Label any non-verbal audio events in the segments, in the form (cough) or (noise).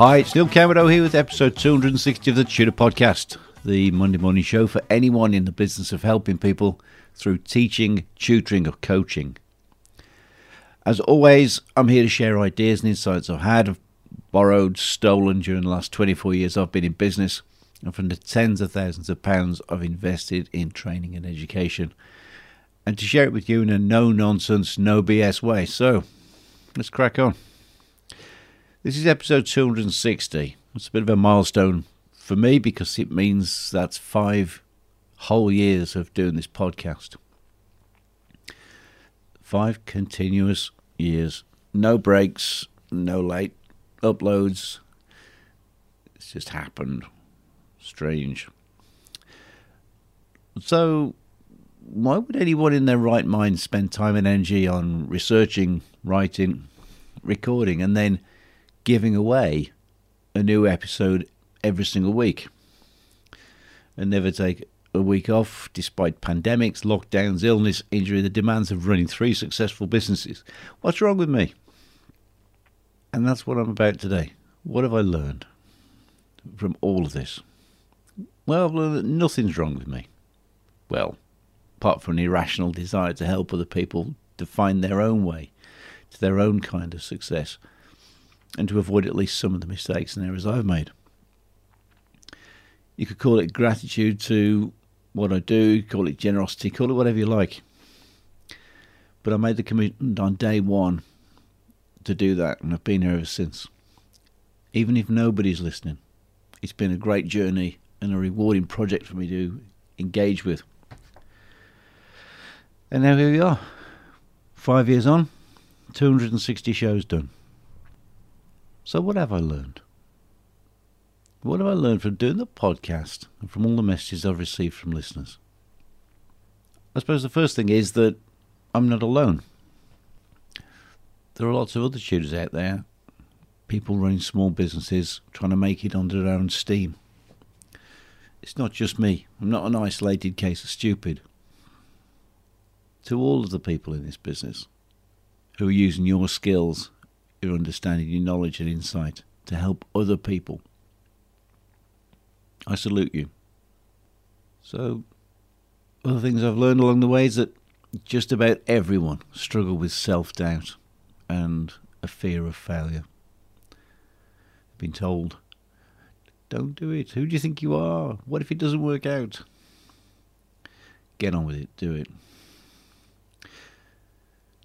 Hi, it's Neil Cameron here with episode 260 of the Tutor Podcast, the Monday morning show for anyone in the business of helping people through teaching, tutoring, or coaching. As always, I'm here to share ideas and insights I've had, borrowed, stolen during the last 24 years I've been in business, and from the tens of thousands of pounds I've invested in training and education, and to share it with you in a no nonsense, no BS way. So, let's crack on. This is episode 260. It's a bit of a milestone for me because it means that's five whole years of doing this podcast. Five continuous years. No breaks, no late uploads. It's just happened strange. So, why would anyone in their right mind spend time and energy on researching, writing, recording, and then giving away a new episode every single week? And never take a week off despite pandemics, lockdowns, illness, injury, the demands of running three successful businesses. What's wrong with me? And that's what I'm about today. What have I learned from all of this? Well, nothing's wrong with me. Well, apart from an irrational desire to help other people to find their own way to their own kind of success and to avoid at least some of the mistakes and errors I've made. You could call it gratitude to what I do, call it generosity, call it whatever you like. But I made the commitment on day one to do that, and I've been here ever since. Even if nobody's listening, it's been a great journey and a rewarding project for me to engage with. And now here we are, five years on, 260 shows done. So, what have I learned? What have I learned from doing the podcast and from all the messages I've received from listeners? I suppose the first thing is that I'm not alone. There are lots of other tutors out there, people running small businesses, trying to make it under their own steam. It's not just me. I'm not an isolated case of stupid. To all of the people in this business who are using your skills, your understanding, your knowledge and insight to help other people, I salute you. So, other things I've learned along the way is that just about everyone struggle with self doubt and a fear of failure. I've been told don't do it. Who do you think you are? What if it doesn't work out? Get on with it. Do it.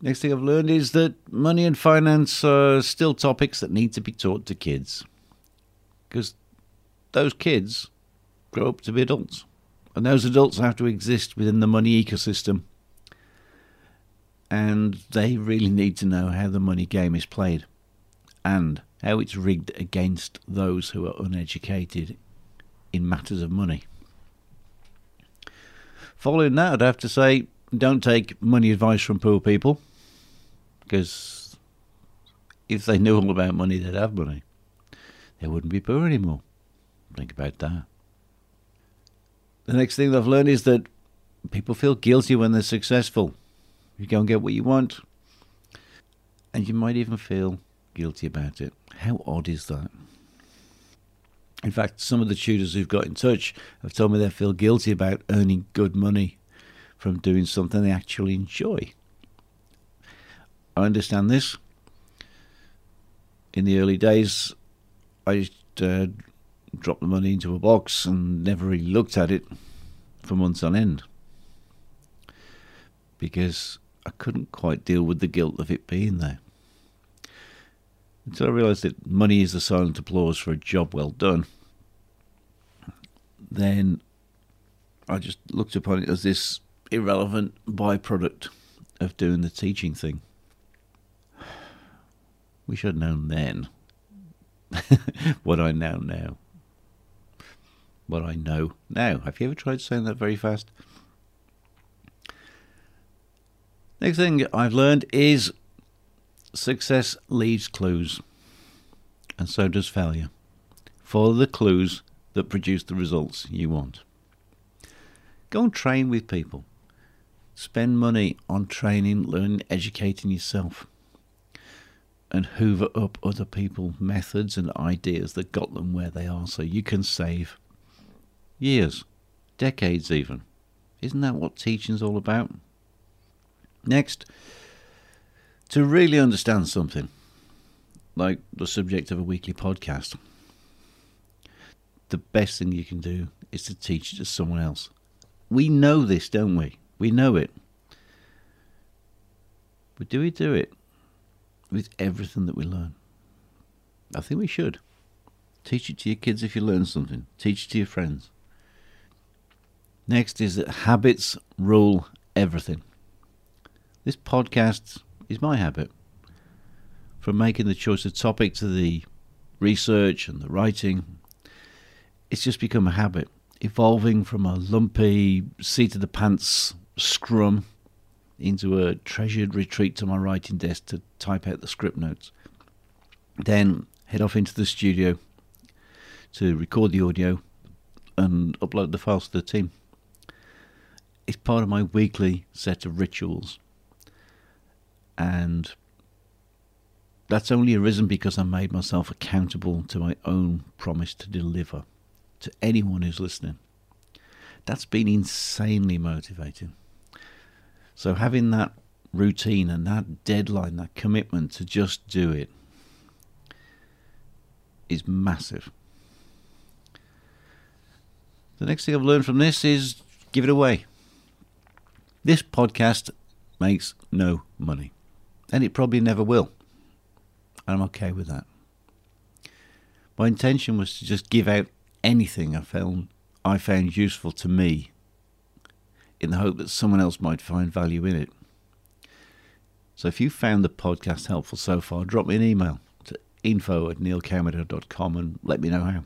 Next thing I've learned is that money and finance are still topics that need to be taught to kids. Because those kids grow up to be adults. And those adults have to exist within the money ecosystem. And they really need to know how the money game is played. And how it's rigged against those who are uneducated in matters of money. Following that, I'd have to say don't take money advice from poor people because if they knew all about money, they'd have money. They wouldn't be poor anymore. Think about that. The next thing I've learned is that people feel guilty when they're successful. You go and get what you want, and you might even feel guilty about it. How odd is that? In fact, some of the tutors who've got in touch have told me they feel guilty about earning good money from doing something they actually enjoy. I understand this. In the early days, I just uh, dropped the money into a box and never really looked at it for months on end because I couldn't quite deal with the guilt of it being there. Until I realised that money is the silent applause for a job well done, then I just looked upon it as this irrelevant byproduct of doing the teaching thing. We should have known then (laughs) what I now know now. what I know now. Have you ever tried saying that very fast? Next thing I've learned is success leaves clues, and so does failure. Follow the clues that produce the results you want. Go and train with people. Spend money on training, learning, educating yourself. And hoover up other people's methods and ideas that got them where they are so you can save years, decades even. Isn't that what teaching's all about? Next, to really understand something, like the subject of a weekly podcast, the best thing you can do is to teach it to someone else. We know this, don't we? We know it. But do we do it with everything that we learn? I think we should. Teach it to your kids if you learn something. Teach it to your friends. Next is that habits rule everything. This podcast is my habit. From making the choice of topic to the research and the writing, it's just become a habit, evolving from a lumpy, seat of the pants scrum into a treasured retreat to my writing desk to type out the script notes. Then head off into the studio to record the audio and upload the files to the team. It's part of my weekly set of rituals and that's only arisen because I made myself accountable to my own promise to deliver to anyone who's listening. That's been insanely motivating. So, having that routine and that deadline, that commitment to just do it is massive. The next thing I've learned from this is give it away. This podcast makes no money and it probably never will. And I'm okay with that. My intention was to just give out anything I found I found useful to me in the hope that someone else might find value in it. So if you found the podcast helpful so far, drop me an email to info at neilcameron.com and let me know how.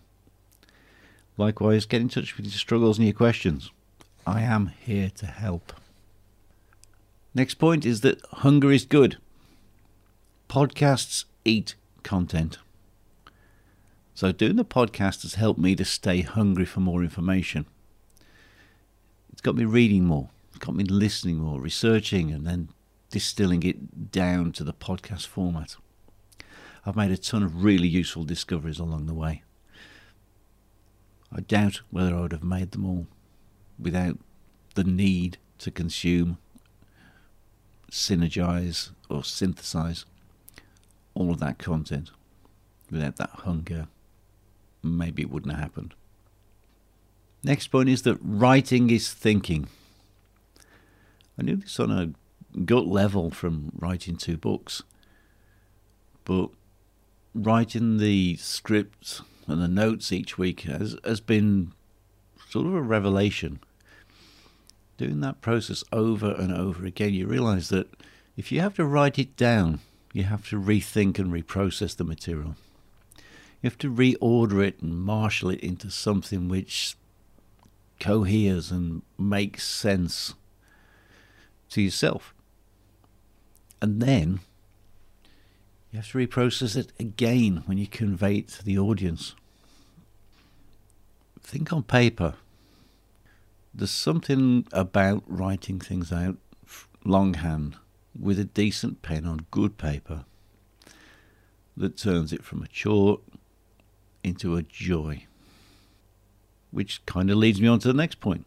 Likewise, get in touch with your struggles and your questions. I am here to help. Next point is that hunger is good. Podcasts eat content. So, doing the podcast has helped me to stay hungry for more information. It's got me reading more, it's got me listening more, researching, and then distilling it down to the podcast format. I've made a ton of really useful discoveries along the way. I doubt whether I would have made them all without the need to consume, synergize, or synthesize all of that content without that hunger, maybe it wouldn't have happened. Next point is that writing is thinking. I knew this on a gut level from writing two books, but writing the scripts and the notes each week has, has been sort of a revelation. Doing that process over and over again, you realize that if you have to write it down, you have to rethink and reprocess the material. You have to reorder it and marshal it into something which coheres and makes sense to yourself. And then you have to reprocess it again when you convey it to the audience. Think on paper. There's something about writing things out longhand with a decent pen on good paper that turns it from a chore into a joy. Which kind of leads me on to the next point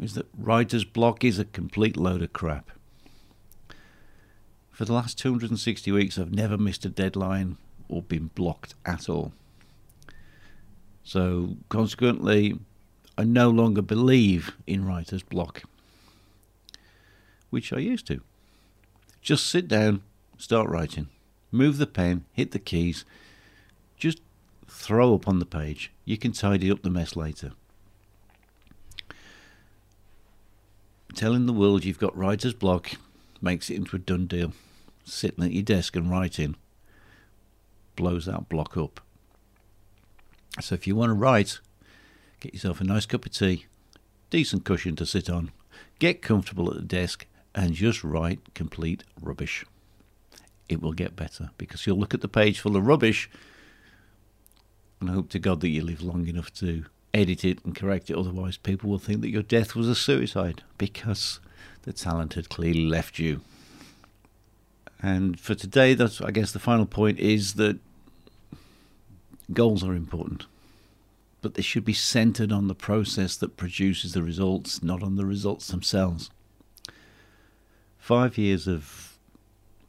is that writer's block is a complete load of crap. For the last 260 weeks, I've never missed a deadline or been blocked at all. So, consequently, I no longer believe in writer's block, which I used to. Just sit down, start writing. Move the pen, hit the keys. Just throw up on the page. You can tidy up the mess later. Telling the world you've got writer's block makes it into a done deal. Sitting at your desk and writing blows that block up. So if you want to write, Get yourself a nice cup of tea, decent cushion to sit on, get comfortable at the desk, and just write complete rubbish. It will get better because you'll look at the page full of rubbish and hope to God that you live long enough to edit it and correct it. Otherwise, people will think that your death was a suicide because the talent had clearly left you. And for today, that's I guess the final point is that goals are important, but they should be centered on the process that produces the results, not on the results themselves. Five years of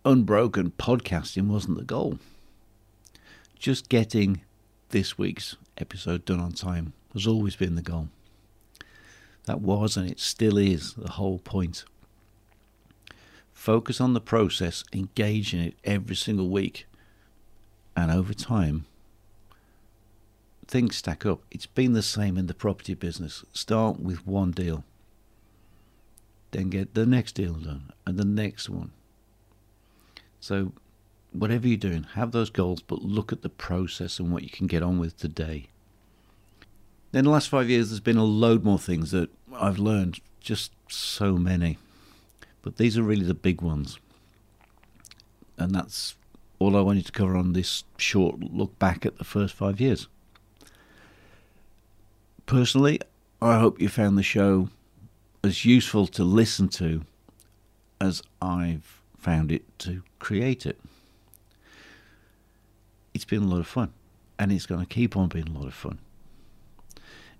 unbroken podcasting wasn't the goal. Just getting this week's episode done on time has always been the goal. That was and it still is the whole point. Focus on the process, engage in it every single week, and over time, things stack up. It's been the same in the property business. Start with one deal, then get the next deal done, and the next one. So, whatever you're doing, have those goals, but look at the process and what you can get on with today. In the last five years, there's been a load more things that I've learned, just so many. But these are really the big ones. And that's all I wanted to cover on this short look back at the first five years. Personally, I hope you found the show as useful to listen to as I've found it to create it. It's been a lot of fun, and it's going to keep on being a lot of fun.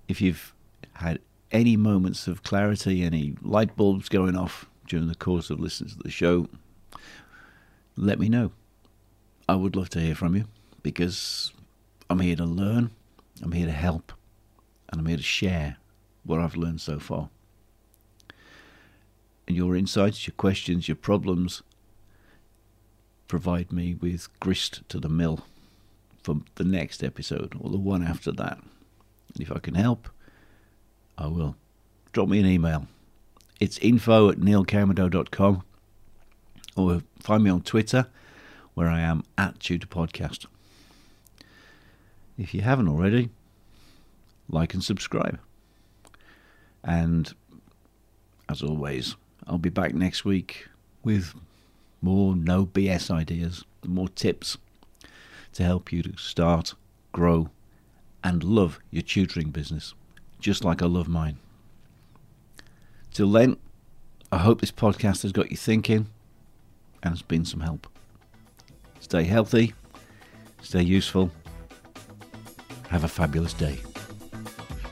If you've had any moments of clarity, any light bulbs going off during the course of listening to the show, let me know. I would love to hear from you because I'm here to learn, I'm here to help, and I'm here to share what I've learned so far. And your insights, your questions, your problems provide me with grist to the mill for the next episode or the one after that. And if I can help, I will. Drop me an email it's info at neilcameron.com or find me on Twitter where I am at Tutor Podcast. If you haven't already, like and subscribe. And as always, I'll be back next week with more no BS ideas, more tips to help you to start, grow, and love your tutoring business, just like I love mine. Till then, I hope this podcast has got you thinking and has been some help. Stay healthy, stay useful, have a fabulous day.